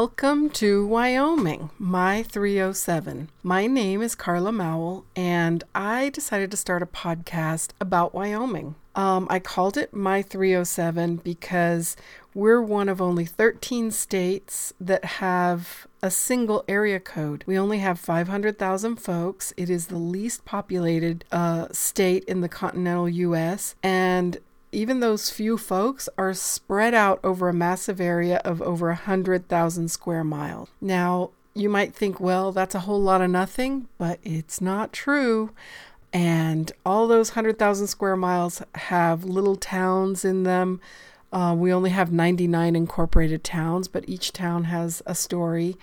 Welcome to Wyoming, my 307. My name is Carla Mowell, and I decided to start a podcast about Wyoming. Um, I called it My 307 because we're one of only 13 states that have a single area code. We only have 500,000 folks. It is the least populated uh, state in the continental U.S., and even those few folks are spread out over a massive area of over 100,000 square miles. Now, you might think, well, that's a whole lot of nothing, but it's not true. And all those 100,000 square miles have little towns in them. Uh, we only have 99 incorporated towns, but each town has a story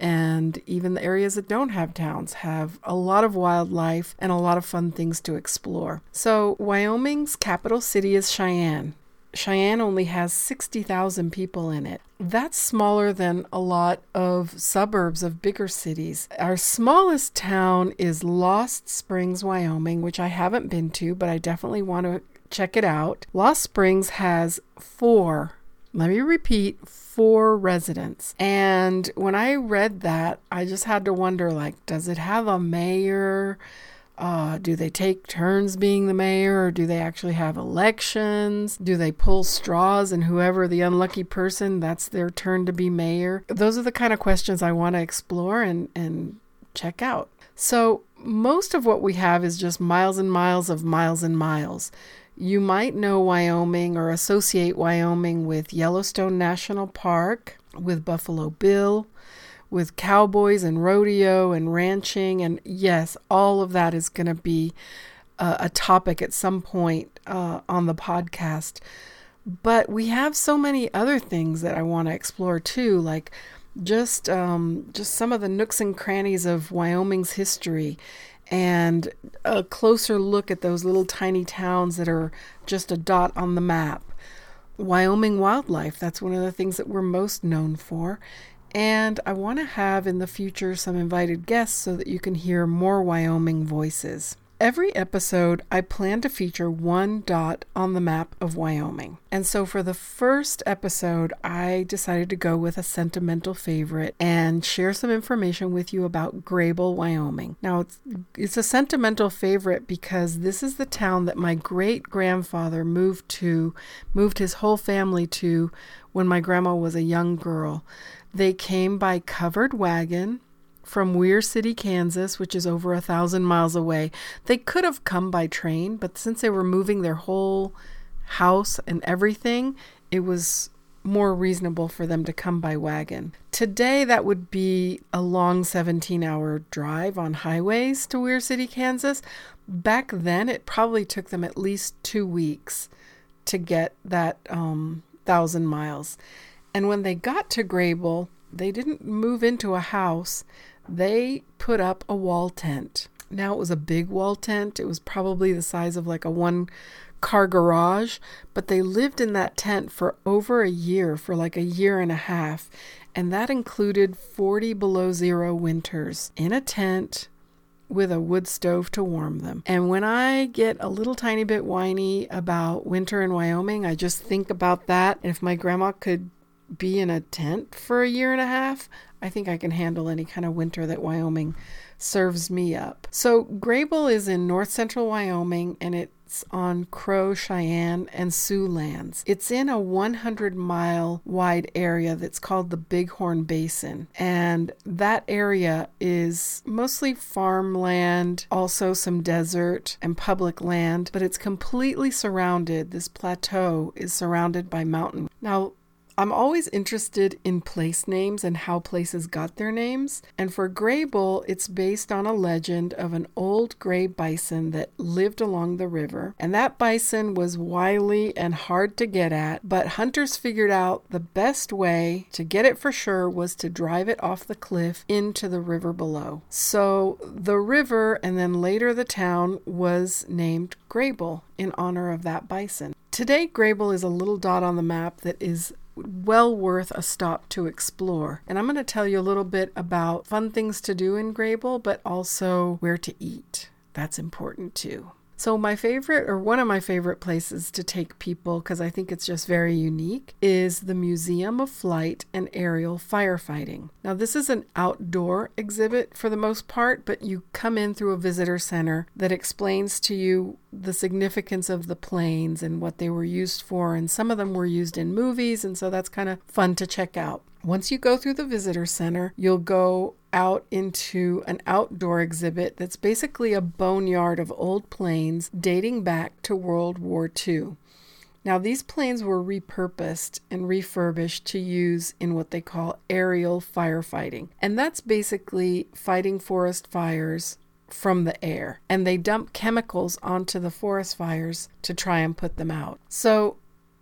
and even the areas that don't have towns have a lot of wildlife and a lot of fun things to explore. So, Wyoming's capital city is Cheyenne. Cheyenne only has 60,000 people in it. That's smaller than a lot of suburbs of bigger cities. Our smallest town is Lost Springs, Wyoming, which I haven't been to, but I definitely want to check it out. Lost Springs has four, let me repeat, four residents. And when I read that, I just had to wonder like, does it have a mayor? Uh, do they take turns being the mayor or do they actually have elections? Do they pull straws and whoever the unlucky person, that's their turn to be mayor? Those are the kind of questions I want to explore and, and check out. So, most of what we have is just miles and miles of miles and miles. You might know Wyoming or associate Wyoming with Yellowstone National Park, with Buffalo Bill, with cowboys and rodeo and ranching. And yes, all of that is going to be a, a, topic at some point uh, on the podcast. But we have so many other things that I want to explore too, like just um, just some of the nooks and crannies of Wyoming's history and a closer look at those little tiny towns that are just a dot on the map. Wyoming wildlife, that's one of the things that we're most known for. And I want to have in the future some invited guests so that you can hear more Wyoming voices. Every episode, I plan to feature one dot on the map of Wyoming. And so for the first episode, I decided to go with a sentimental favorite and share some information with you about Greybull, Wyoming. Now, it's, it's a sentimental favorite because this is the town that my great grandfather moved to, moved his whole family to when my grandma was a young girl. They came by covered wagon from Weir City, Kansas, which is over a thousand miles away. They could have come by train, but since they were moving their whole house and everything, it was more reasonable for them to come by wagon. Today, that would be a long 17 hour drive on highways to Weir City, Kansas. Back then, it probably took them at least two weeks to get that um, thousand miles. And when they got to Greybull, they didn't move into a house they put up a wall tent. Now it was a big wall tent. It was probably the size of like a one car garage, but they lived in that tent for over a year, for like a year and a half. And that included 40 below zero winters in a tent with a wood stove to warm them. And when I get a little tiny bit whiny about winter in Wyoming, I just think about that. And if my grandma could be in a tent for a year and a half, I think I can handle any kind of winter that Wyoming serves me up. So, Greybull is in north central Wyoming and it's on Crow, Cheyenne, and Sioux lands. It's in a 100 mile wide area that's called the Bighorn Basin. And that area is mostly farmland, also some desert and public land, but it's completely surrounded. This plateau is surrounded by mountain. Now, I'm always interested in place names and how places got their names. And for Greybull, it's based on a legend of an old gray bison that lived along the river. And that bison was wily and hard to get at, but hunters figured out the best way to get it for sure was to drive it off the cliff into the river below. So the river and then later the town was named Greybull in honor of that bison. Today, Greybull is a little dot on the map that is well worth a stop to explore. And I'm going to tell you a little bit about fun things to do in Greybull, but also where to eat. That's important too. So, my favorite, or one of my favorite places to take people, because I think it's just very unique, is the Museum of Flight and Aerial Firefighting. Now, this is an outdoor exhibit for the most part, but you come in through a visitor center that explains to you the significance of the planes and what they were used for. And some of them were used in movies, and so that's kind of fun to check out. Once you go through the visitor center, you'll go out into an outdoor exhibit that's basically a boneyard of old planes dating back to World War II. Now, these planes were repurposed and refurbished to use in what they call aerial firefighting. And that's basically fighting forest fires from the air. And they dump chemicals onto the forest fires to try and put them out. So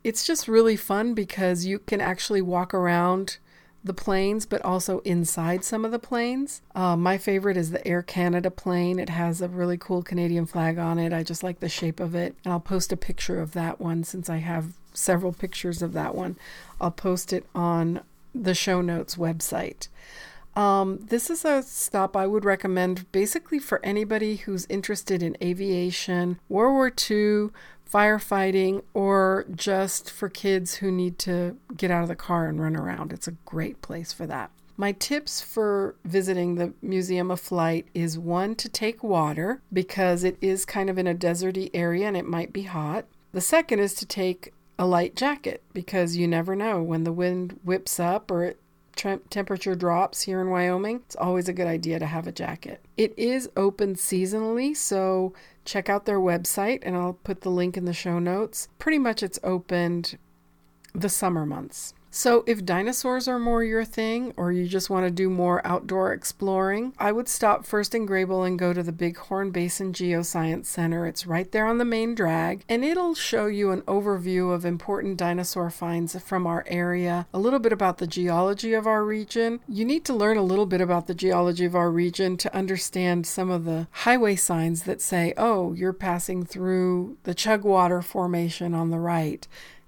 it's just really fun because you can actually walk around the planes, but also inside some of the planes. Uh, my favorite is the Air Canada plane. It has a really cool Canadian flag on it. I just like the shape of it. And I'll post a picture of that one since I have several pictures of that one. I'll post it on the show notes website. Um, this is a stop I would recommend basically for anybody who's interested in aviation, World War II, firefighting, or just for kids who need to get out of the car and run around. It's a great place for that. My tips for visiting the Museum of Flight is one to take water because it is kind of in a deserty area and it might be hot. The second is to take a light jacket because you never know when the wind whips up or it temperature drops here in Wyoming, it's always a good idea to have a jacket. It is open seasonally, so check out their website and I'll put the link in the show notes. Pretty much it's opened the summer months. So, if dinosaurs are more your thing, or you just want to do more outdoor exploring, I would stop first in Greybull and go to the Bighorn Basin Geoscience Center. It's right there on the main drag, and it'll show you an overview of important dinosaur finds from our area, a little bit about the geology of our region. You need to learn a little bit about the geology of our region to understand some of the highway signs that say, oh, you're passing through the Chugwater Formation on the right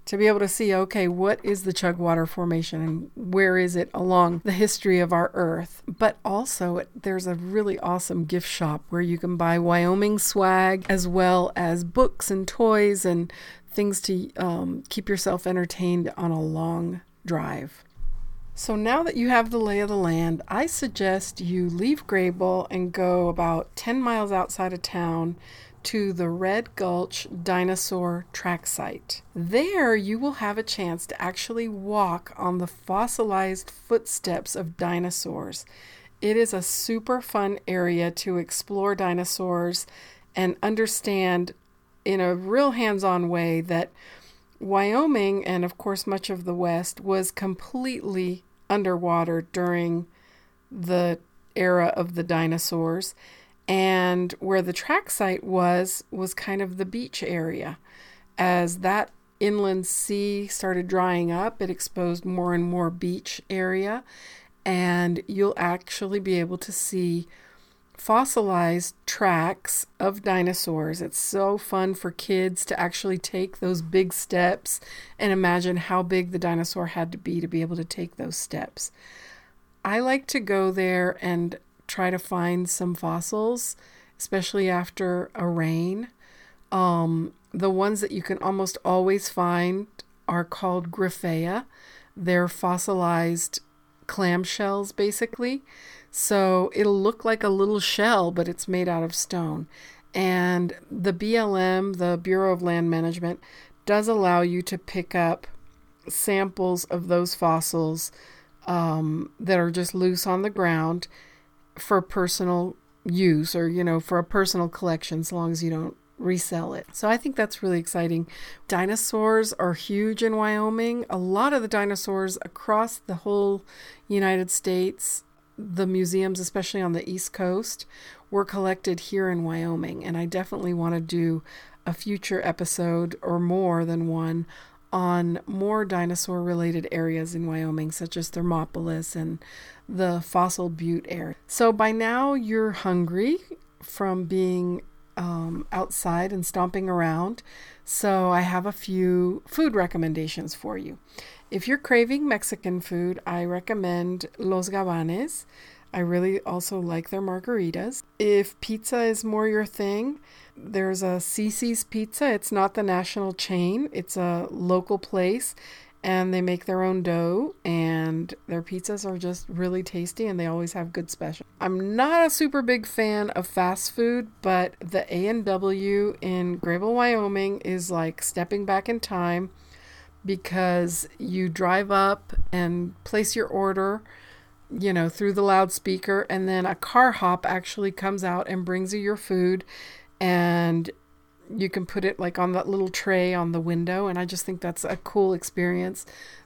to be able to see okay, what is the Chugwater Formation and where is it along the history of our Earth. But also, there's a really awesome gift shop where you can buy Wyoming swag as well as books and toys and things to um, keep yourself entertained on a long drive. So now that you have the lay of the land, I suggest you leave Greybull and go about 10 miles outside of town to the Red Gulch Dinosaur Track Site. There, you will have a chance to actually walk on the fossilized footsteps of dinosaurs. It is a super fun area to explore dinosaurs and understand in a real hands on way that Wyoming, and of course much of the West, was completely underwater during the era of the dinosaurs and where the track site was, was kind of the beach area. As that inland sea started drying up, it exposed more and more beach area. And you'll actually be able to see fossilized tracks of dinosaurs. It's so fun for kids to actually take those big steps and imagine how big the dinosaur had to be to be able to take those steps. I like to go there and try to find some fossils, especially after a rain. Um, the ones that you can almost always find are called Gryphaea. They're fossilized clamshells, basically. So it'll look like a little shell, but it's made out of stone. And the BLM, the Bureau of Land Management, does allow you to pick up samples of those fossils um, that are just loose on the ground for personal use or, you know, for a personal collection, as long as you don't resell it. So I think that's really exciting. Dinosaurs are huge in Wyoming. A lot of the dinosaurs across the whole United States, the museums, especially on the East Coast, were collected here in Wyoming. And I definitely want to do a future episode or more than one on more dinosaur related areas in Wyoming, such as Thermopolis and the Fossil Butte area. So by now you're hungry from being um, outside and stomping around. So I have a few food recommendations for you. If you're craving Mexican food, I recommend Los Gabanes. I really also like their margaritas. If pizza is more your thing, there's a Cici's Pizza. It's not the national chain, it's a local place and they make their own dough and their pizzas are just really tasty and they always have good specials. I'm not a super big fan of fast food, but the A&W in Greybull, Wyoming is like stepping back in time because you drive up and place your order you know through the loudspeaker and then a car hop actually comes out and brings you your food and you can put it like on that little tray on the window and i just think that's a cool experience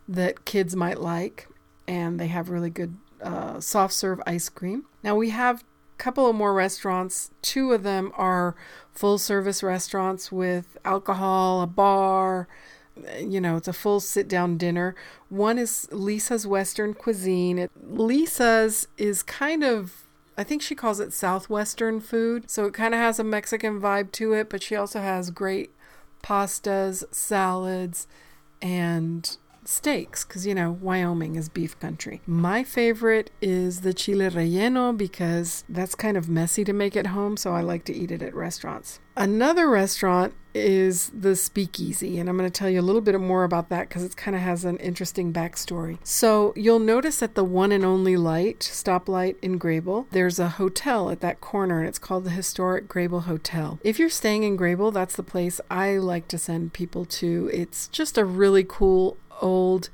that kids might like and they have really good uh, soft serve ice cream. Now we have a couple of more restaurants. Two of them are full service restaurants with alcohol a bar you know it's a full sit down dinner one is lisa's western cuisine lisa's is kind of I think she calls it Southwestern food. So it kind of has a Mexican vibe to it, but she also has great pastas, salads, and steaks because you know Wyoming is beef country. My favorite is the chile relleno because that's kind of messy to make at home, so I like to eat it at restaurants. Another restaurant is the Speakeasy, and I'm going to tell you a little bit more about that because it kind of has an interesting backstory. So you'll notice at the one and only light stoplight in Greybull, there's a hotel at that corner, and it's called the Historic Greybull Hotel. If you're staying in Greybull, that's the place I like to send people to. It's just a really cool old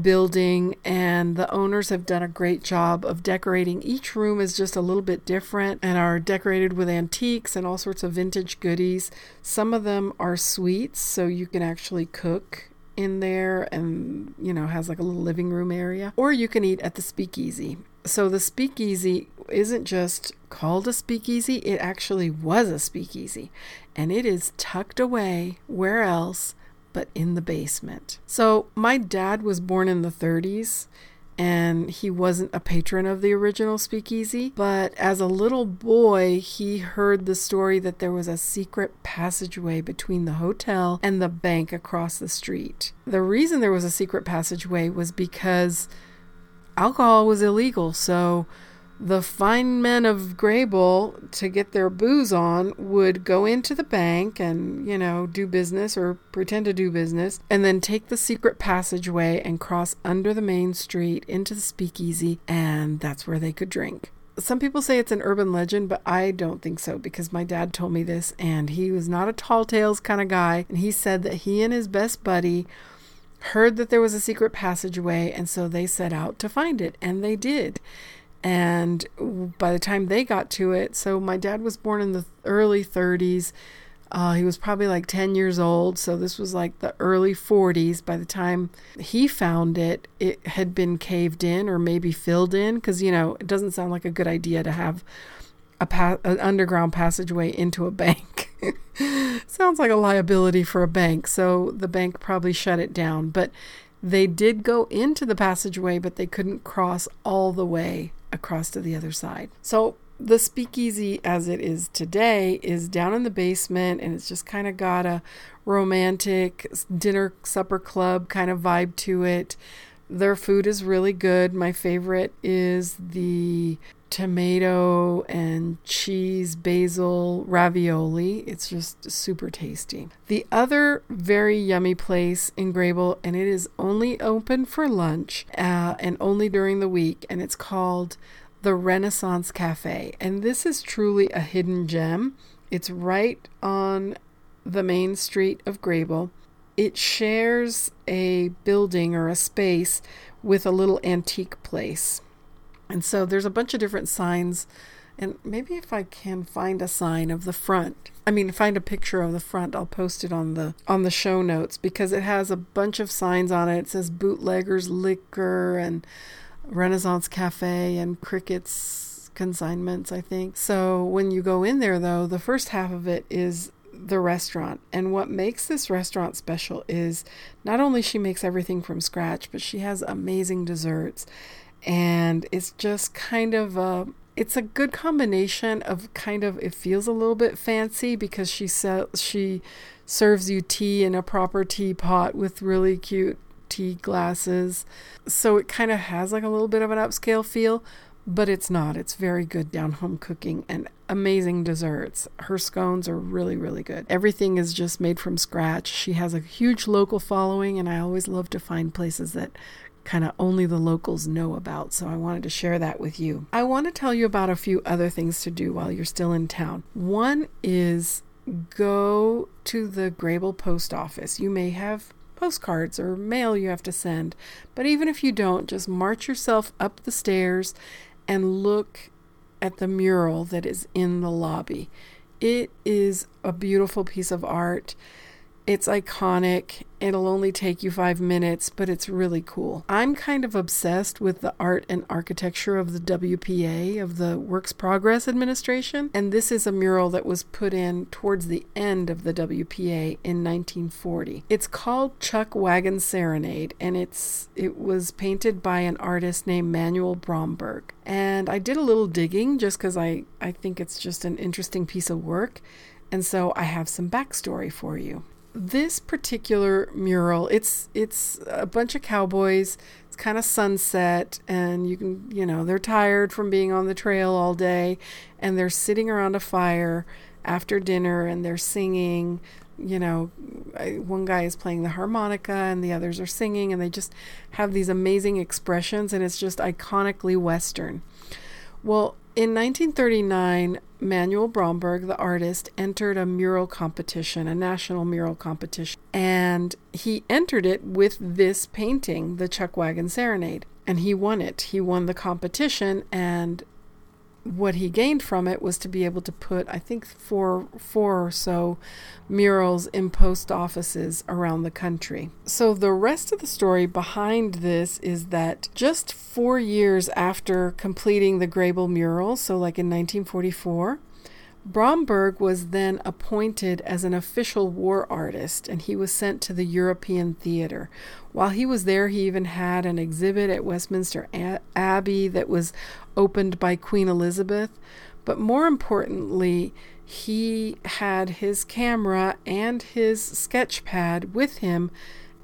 building and the owners have done a great job of decorating. Each room is just a little bit different and are decorated with antiques and all sorts of vintage goodies. Some of them are suites so you can actually cook in there and you know has like a little living room area. Or you can eat at the speakeasy. So the speakeasy isn't just called a speakeasy it actually was a speakeasy. And it is tucked away where else but in the basement. So, my dad was born in the 30s and he wasn't a patron of the original speakeasy, but as a little boy, he heard the story that there was a secret passageway between the hotel and the bank across the street. The reason there was a secret passageway was because alcohol was illegal, so the fine men of Greybull, to get their booze on, would go into the bank and, you know, do business or pretend to do business, and then take the secret passageway and cross under the main street into the speakeasy, and that's where they could drink. Some people say it's an urban legend, but I don't think so because my dad told me this, and he was not a tall tales kind of guy. And he said that he and his best buddy heard that there was a secret passageway, and so they set out to find it, and they did. And by the time they got to it, so my dad was born in the early 30s. Uh, he was probably like 10 years old. So this was like the early 40s. By the time he found it, it had been caved in or maybe filled in because, you know, it doesn't sound like a good idea to have a pa- an underground passageway into a bank. Sounds like a liability for a bank. So the bank probably shut it down. But they did go into the passageway, but they couldn't cross all the way across to the other side. So the speakeasy as it is today is down in the basement and it's just kind of got a romantic dinner supper club kind of vibe to it. Their food is really good. My favorite is the tomato and cheese basil ravioli. It's just super tasty. The other very yummy place in Greybull, and it is only open for lunch uh, and only during the week, and it's called the Renaissance Cafe. And this is truly a hidden gem. It's right on the main street of Greybull. It shares a building or a space with a little antique place. And so there's a bunch of different signs. And maybe if I can find a sign of the front, I mean, find a picture of the front, I'll post it on the on the show notes because it has a bunch of signs on it. It says bootleggers liquor and Renaissance Cafe and Cricket's consignments, I think. So when you go in there, though, the first half of it is the restaurant. And what makes this restaurant special is not only she makes everything from scratch, but she has amazing desserts and it's just kind of a it's a good combination of kind of it feels a little bit fancy because she sells she serves you tea in a proper teapot with really cute tea glasses so it kind of has like a little bit of an upscale feel but it's not. It's very good down home cooking and amazing desserts. Her scones are really, really good. Everything is just made from scratch. She has a huge local following, and I always love to find places that kind of only the locals know about. So I wanted to share that with you. I want to tell you about a few other things to do while you're still in town. One is go to the Greybull post office. You may have postcards or mail you have to send, but even if you don't, just march yourself up the stairs and look at the mural that is in the lobby. It is a beautiful piece of art. It's iconic. It'll only take you five minutes, but it's really cool. I'm kind of obsessed with the art and architecture of the WPA, of the Works Progress Administration. And this is a mural that was put in towards the end of the WPA in 1940. It's called Chuck Wagon Serenade, and it's it was painted by an artist named Manuel Bromberg. And I did a little digging just because I, I think it's just an interesting piece of work. And so I have some backstory for you this particular mural, it's it's a bunch of cowboys. It's kind of sunset, and you can you know they're tired from being on the trail all day, and they're sitting around a fire after dinner, and they're singing. You know, one guy is playing the harmonica, and the others are singing, and they just have these amazing expressions, and it's just iconically Western. Well, in 1939, Manuel Bromberg, the artist, entered a mural competition, a national mural competition, and he entered it with this painting, the Chuck Wagon Serenade, and he won it. He won the competition, and what he gained from it was to be able to put, I think, four four or so murals in post offices around the country. So the rest of the story behind this is that just four years after completing the Greybull mural, so like in 1944, Bromberg was then appointed as an official war artist and he was sent to the European theater. While he was there, he even had an exhibit at Westminster Abbey that was opened by Queen Elizabeth. But more importantly, he had his camera and his sketch pad with him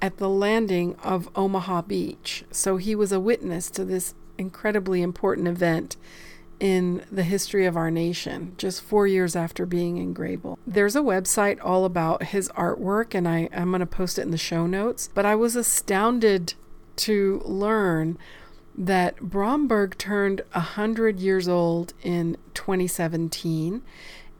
at the landing of Omaha Beach. So he was a witness to this incredibly important event in the history of our nation, just four years after being in Greybull. There's a website all about his artwork, and I, I'm going to post it in the show notes. But I was astounded to learn that Bromberg turned 100 years old in 2017.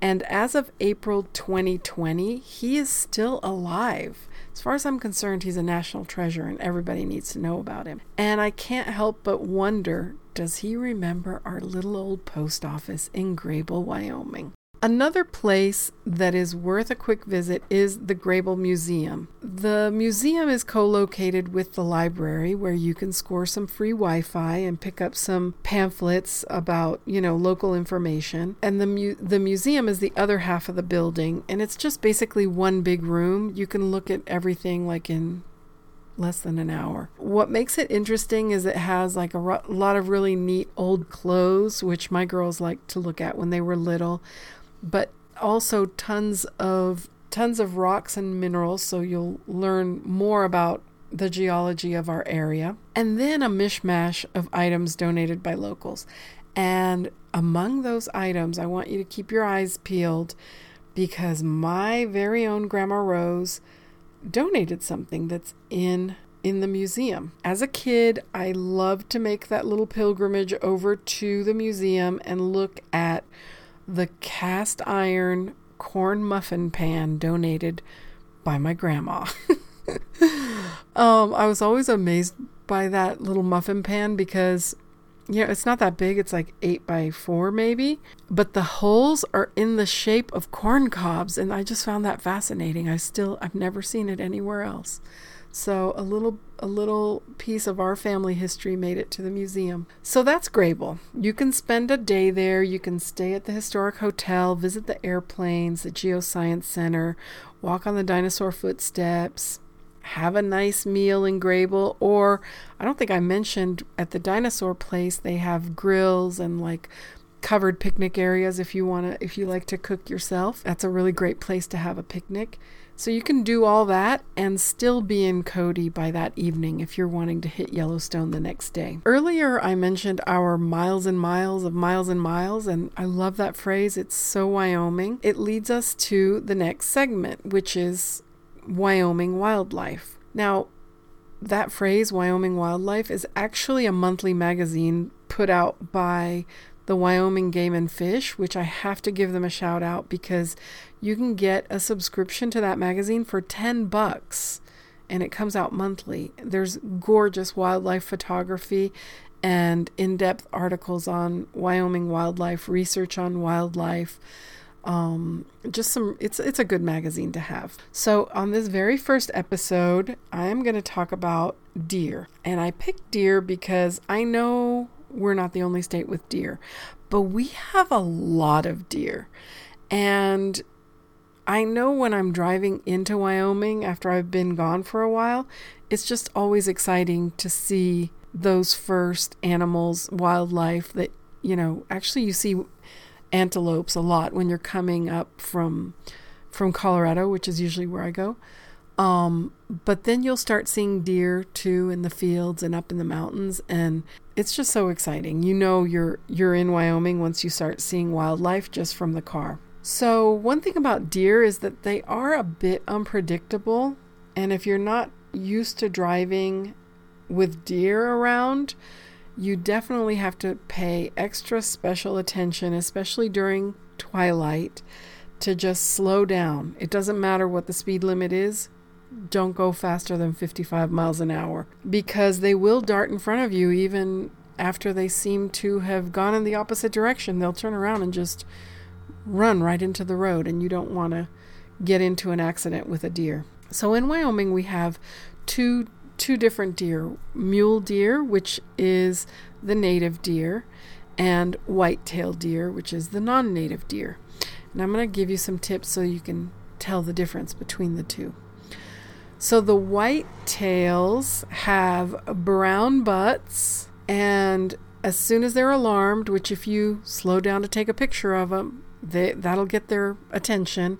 And as of April 2020, he is still alive. As far as I'm concerned, he's a national treasure and everybody needs to know about him. And I can't help but wonder does he remember our little old post office in Greybull, Wyoming? Another place that is worth a quick visit is the Greybull Museum. The museum is co located with the library where you can score some free Wi Fi and pick up some pamphlets about, you know, local information. And the, mu- the museum is the other half of the building, and it's just basically one big room. You can look at everything like in less than an hour. What makes it interesting is it has like a ro- lot of really neat old clothes, which my girls liked to look at when they were little but also tons of tons of rocks and minerals so you'll learn more about the geology of our area and then a mishmash of items donated by locals and among those items i want you to keep your eyes peeled because my very own grandma rose donated something that's in in the museum. As a kid, I loved to make that little pilgrimage over to the museum and look at the cast iron corn muffin pan donated by my grandma. um, I was always amazed by that little muffin pan because you know, it's not that big. It's like eight by four, maybe. But the holes are in the shape of corn cobs. And I just found that fascinating. I still, I've never seen it anywhere else. So a little a little piece of our family history made it to the museum. So that's Greybull. You can spend a day there. You can stay at the historic hotel, visit the airplanes, the Geoscience Center, walk on the dinosaur footsteps, have a nice meal in Greybull. Or I don't think I mentioned at the dinosaur place they have grills and like covered picnic areas if you want to if you like to cook yourself. That's a really great place to have a picnic. So you can do all that and still be in Cody by that evening if you're wanting to hit Yellowstone the next day. Earlier, I mentioned our miles and miles of miles and miles, and I love that phrase. It's so Wyoming. It leads us to the next segment, which is Wyoming wildlife. Now, that phrase, Wyoming wildlife, is actually a monthly magazine put out by the Wyoming Game and Fish, which I have to give them a shout out because you can get a subscription to that magazine for 10 bucks and it comes out monthly. There's gorgeous wildlife photography and in-depth articles on Wyoming wildlife, research on wildlife. Um, just some it's it's a good magazine to have. So on this very first episode, I am going to talk about deer. And I picked deer because I know we're not the only state with deer, but we have a lot of deer. And I know when I'm driving into Wyoming after I've been gone for a while, it's just always exciting to see those first animals, wildlife that, you know, actually you see antelopes a lot when you're coming up from from Colorado, which is usually where I go. Um, but then you'll start seeing deer too in the fields and up in the mountains, and it's just so exciting. You know you're you're in Wyoming once you start seeing wildlife just from the car. So one thing about deer is that they are a bit unpredictable, and if you're not used to driving with deer around, you definitely have to pay extra special attention, especially during twilight, to just slow down. It doesn't matter what the speed limit is, don't go faster than 55 miles an hour because they will dart in front of you even after they seem to have gone in the opposite direction. They'll turn around and just run right into the road, and you don't want to get into an accident with a deer. So in Wyoming, we have two two different deer mule deer, which is the native deer, and white-tailed deer, which is the non native deer. And I'm going to give you some tips so you can tell the difference between the two. So the white tails have brown butts, and as soon as they're alarmed, which if you slow down to take a picture of them, they, that'll get their attention.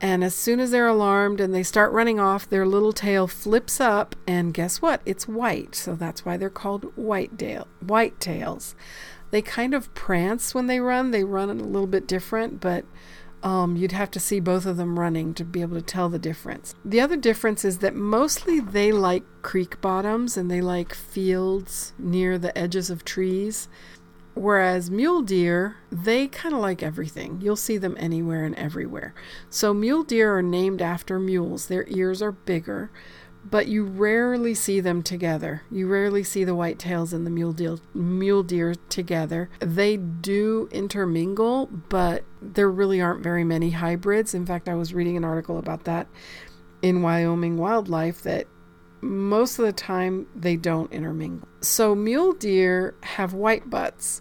And as soon as they're alarmed and they start running off, their little tail flips up, and guess what? It's white. So that's why they're called white tail, white tails. They kind of prance when they run. They run a little bit different, but um, you'd have to see both of them running to be able to tell the difference. The other difference is that mostly they like creek bottoms and they like fields near the edges of trees. Whereas mule deer, they kind of like everything. You'll see them anywhere and everywhere. So, mule deer are named after mules. Their ears are bigger but you rarely see them together. You rarely see the whitetails and the mule deer, mule deer together. They do intermingle, but there really aren't very many hybrids. In fact, I was reading an article about that in Wyoming Wildlife that most of the time they don't intermingle. So mule deer have white butts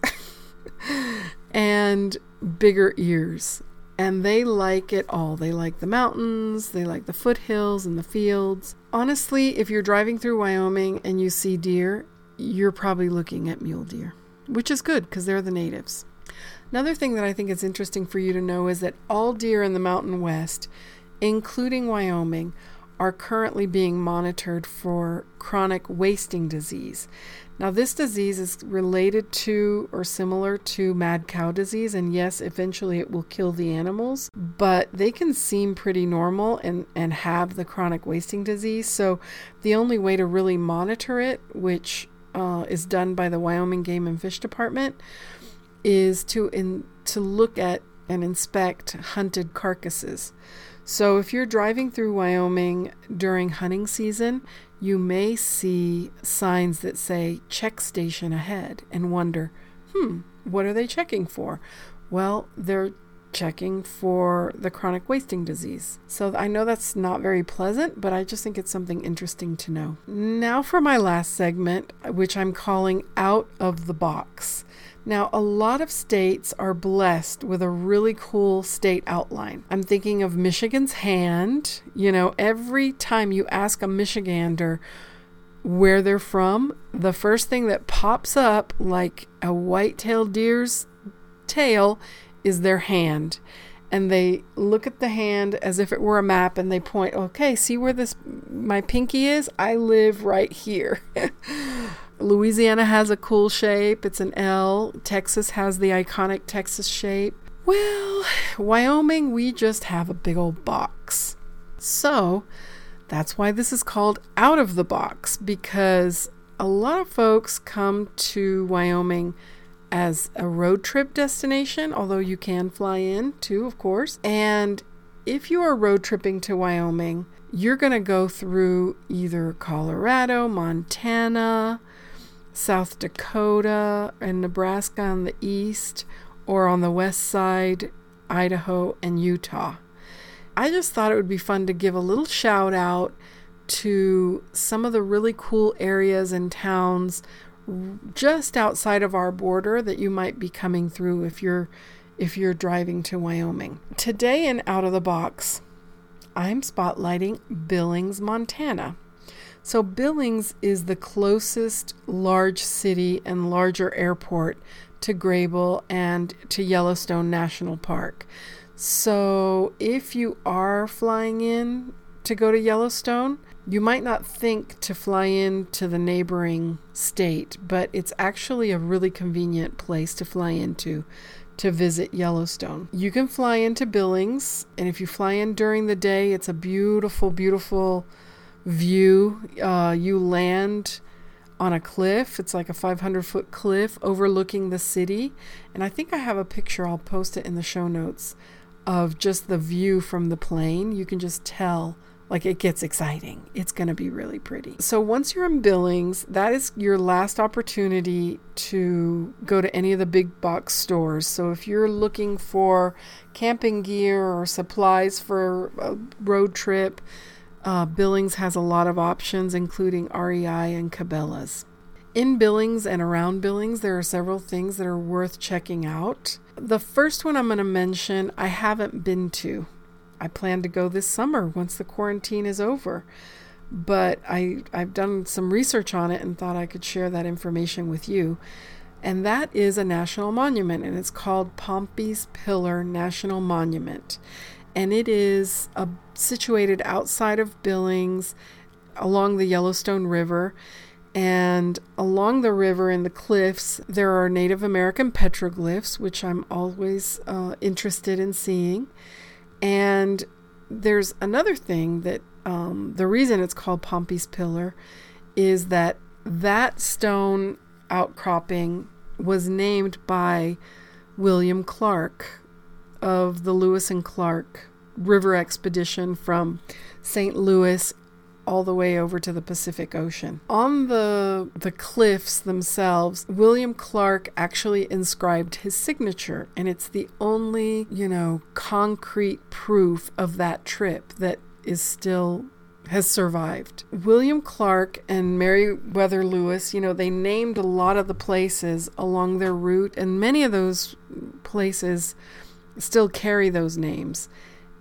and bigger ears and they like it all. They like the mountains, they like the foothills and the fields. Honestly, if you're driving through Wyoming and you see deer, you're probably looking at mule deer, which is good because they're the natives. Another thing that I think is interesting for you to know is that all deer in the Mountain West, including Wyoming, are currently being monitored for chronic wasting disease. Now, this disease is related to or similar to mad cow disease, and yes, eventually it will kill the animals, but they can seem pretty normal and, and have the chronic wasting disease. So, the only way to really monitor it, which uh, is done by the Wyoming Game and Fish Department, is to in, to look at and inspect hunted carcasses. So, if you're driving through Wyoming during hunting season, you may see signs that say check station ahead and wonder, hmm, what are they checking for? Well, they're checking for the chronic wasting disease. So I know that's not very pleasant, but I just think it's something interesting to know. Now for my last segment, which I'm calling Out of the Box. Now, a lot of states are blessed with a really cool state outline. I'm thinking of Michigan's hand. You know, every time you ask a Michigander where they're from, the first thing that pops up, like a white tailed deer's tail is their hand. And they look at the hand as if it were a map and they point, okay, see where this my pinky is? I live right here. Louisiana has a cool shape. It's an L. Texas has the iconic Texas shape. Well, Wyoming, we just have a big old box. So that's why this is called out of the box because a lot of folks come to Wyoming as a road trip destination, although you can fly in too, of course. And if you are road tripping to Wyoming, you're going to go through either Colorado, Montana, South Dakota, and Nebraska on the east, or on the west side, Idaho and Utah. I just thought it would be fun to give a little shout out to some of the really cool areas and towns just outside of our border that you might be coming through if you're if you're driving to Wyoming. Today in Out of the Box, I'm spotlighting Billings, Montana. So Billings is the closest large city and larger airport to Greybull and to Yellowstone National Park. So if you are flying in to go to Yellowstone, you might not think to fly in to the neighboring state, but it's actually a really convenient place to fly into to visit Yellowstone. You can fly into Billings, and if you fly in during the day, it's a beautiful, beautiful view. Uh, you land on a cliff. It's like a 500 foot cliff overlooking the city. And I think I have a picture, I'll post it in the show notes, of just the view from the plane. You can just tell like it gets exciting. It's going to be really pretty. So once you're in Billings, that is your last opportunity to go to any of the big box stores. So if you're looking for camping gear or supplies for a road trip, uh, Billings has a lot of options, including REI and Cabela's. In Billings and around Billings, there are several things that are worth checking out. The first one I'm going to mention, I haven't been to. I plan to go this summer once the quarantine is over. But I, I've done some research on it and thought I could share that information with you. And that is a national monument, and it's called Pompey's Pillar National Monument. And it is uh, situated outside of Billings along the Yellowstone River. And along the river in the cliffs, there are Native American petroglyphs, which I'm always uh, interested in seeing. And there's another thing that um, the reason it's called Pompey's Pillar is that that stone outcropping was named by William Clark of the Lewis and Clark River Expedition from St. Louis all the way over to the Pacific Ocean. On the the cliffs themselves, William Clark actually inscribed his signature, and it's the only, you know, concrete proof of that trip that is still has survived. William Clark and Meriwether Lewis, you know, they named a lot of the places along their route, and many of those places still carry those names.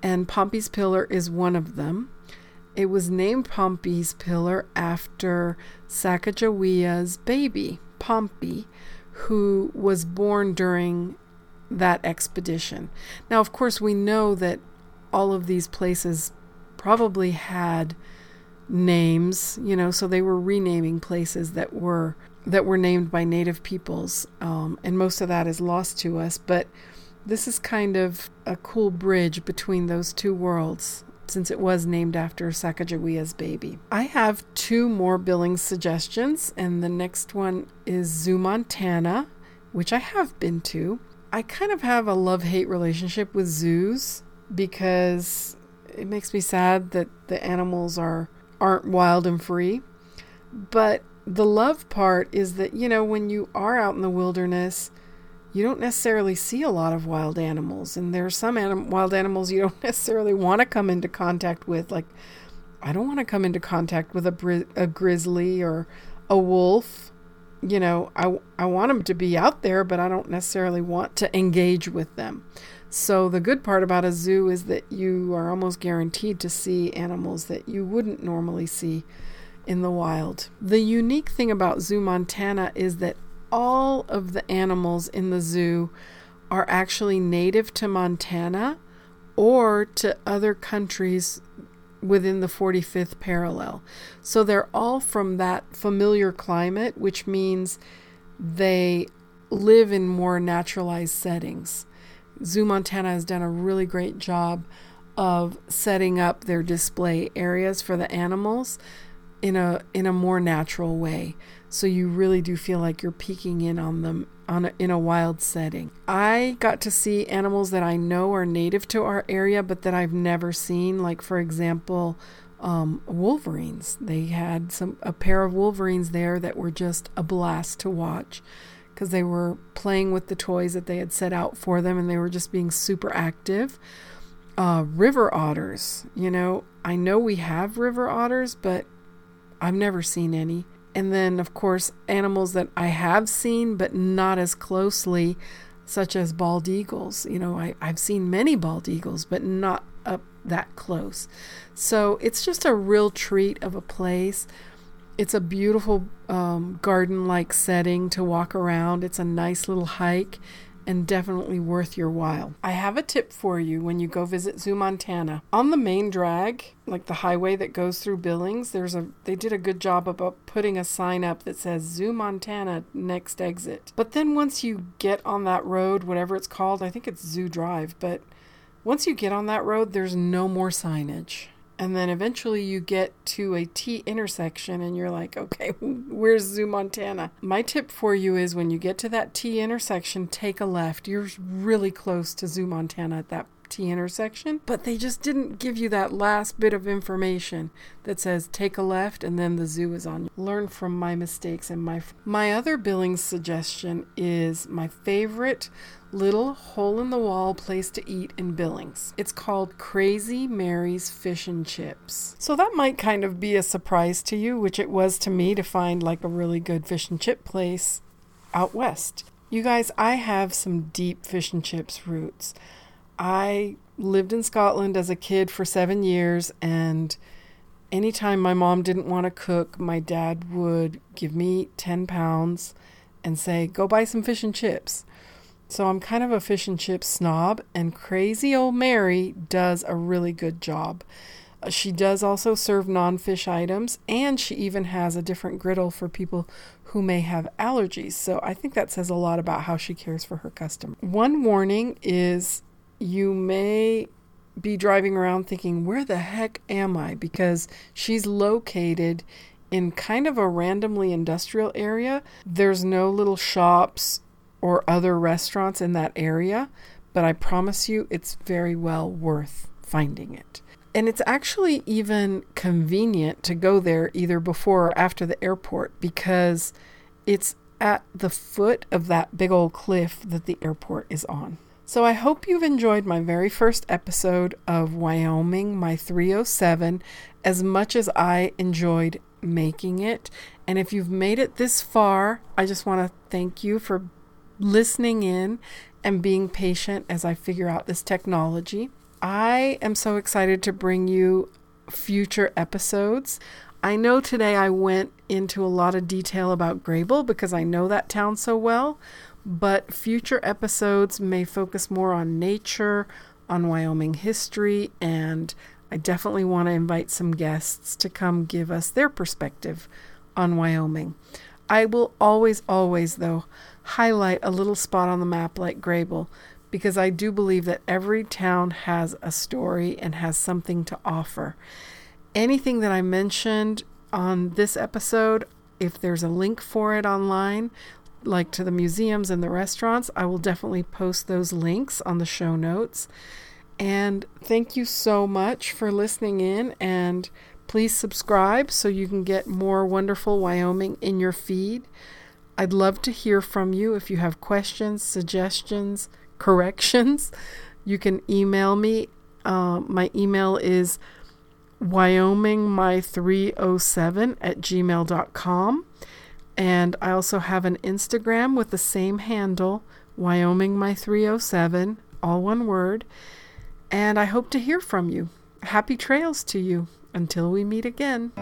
And Pompey's Pillar is one of them. It was named Pompey's Pillar after Sacagawea's baby, Pompey, who was born during that expedition. Now, of course, we know that all of these places probably had names, you know, so they were renaming places that were that were named by native peoples, um, and most of that is lost to us. But this is kind of a cool bridge between those two worlds since it was named after Sacagawea's baby. I have two more Billings suggestions, and the next one is Zoo Montana, which I have been to. I kind of have a love hate relationship with zoos because it makes me sad that the animals are aren't wild and free. But the love part is that, you know, when you are out in the wilderness, you don't necessarily see a lot of wild animals. And there are some anim- wild animals you don't necessarily want to come into contact with. Like, I don't want to come into contact with a, bri- a grizzly or a wolf. You know, I, I want them to be out there, but I don't necessarily want to engage with them. So, the good part about a zoo is that you are almost guaranteed to see animals that you wouldn't normally see in the wild. The unique thing about Zoo Montana is that all of the animals in the zoo are actually native to Montana or to other countries within the 45th parallel. So they're all from that familiar climate, which means they live in more naturalized settings. Zoo Montana has done a really great job of setting up their display areas for the animals in a in a more natural way. So you really do feel like you're peeking in on them on a, in a wild setting. I got to see animals that I know are native to our area, but that I've never seen. Like for example, um, wolverines. They had some a pair of wolverines there that were just a blast to watch because they were playing with the toys that they had set out for them, and they were just being super active. Uh, river otters. You know, I know we have river otters, but I've never seen any. And then, of course, animals that I have seen, but not as closely, such as bald eagles. You know, I, I've seen many bald eagles, but not up that close. So it's just a real treat of a place. It's a beautiful um, garden like setting to walk around. It's a nice little hike and definitely worth your while. I have a tip for you when you go visit Zoo Montana. On the main drag, like the highway that goes through Billings, there's a they did a good job about putting a sign up that says Zoo Montana next exit. But then once you get on that road, whatever it's called, I think it's Zoo Drive, but once you get on that road, there's no more signage and then eventually you get to a T intersection and you're like, okay, where's Zoo Montana? My tip for you is when you get to that T intersection, take a left. You're really close to Zoo Montana at that T intersection, but they just didn't give you that last bit of information that says take a left and then the zoo is on. Learn from my mistakes and my my other Billings suggestion is my favorite little hole in the wall place to eat in Billings. It's called Crazy Mary's Fish and Chips. So that might kind of be a surprise to you, which it was to me to find like a really good fish and chip place out west. You guys, I have some deep fish and chips roots. I lived in Scotland as a kid for seven years, and anytime my mom didn't want to cook, my dad would give me 10 pounds and say, Go buy some fish and chips. So I'm kind of a fish and chip snob, and crazy old Mary does a really good job. Uh, she does also serve non fish items, and she even has a different griddle for people who may have allergies. So I think that says a lot about how she cares for her customer. One warning is you may be driving around thinking, where the heck am I? Because she's located in kind of a randomly industrial area. There's no little shops or other restaurants in that area, but I promise you it's very well worth finding it. And it's actually even convenient to go there either before or after the airport because it's at the foot of that big old cliff that the airport is on. So I hope you've enjoyed my very first episode of Wyoming, my 307, as much as I enjoyed making it. And if you've made it this far, I just want to thank you for listening in and being patient as I figure out this technology. I am so excited to bring you future episodes. I know today I went into a lot of detail about Greybull because I know that town so well, but future episodes may focus more on nature, on Wyoming history, and I definitely want to invite some guests to come give us their perspective on Wyoming. I will always, always, though, highlight a little spot on the map like Greybull because I do believe that every town has a story and has something to offer. Anything that I mentioned on this episode, if there's a link for it online, like to the museums and the restaurants, I will definitely post those links on the show notes. And thank you so much for listening in and please subscribe so you can get more wonderful Wyoming in your feed. I'd love to hear from you if you have questions, suggestions, corrections. You can email me. Uh, my email is wyomingmy307 at gmail.com. And I also have an Instagram with the same handle, wyomingmy307, all one word. And I hope to hear from you. Happy trails to you until we meet again.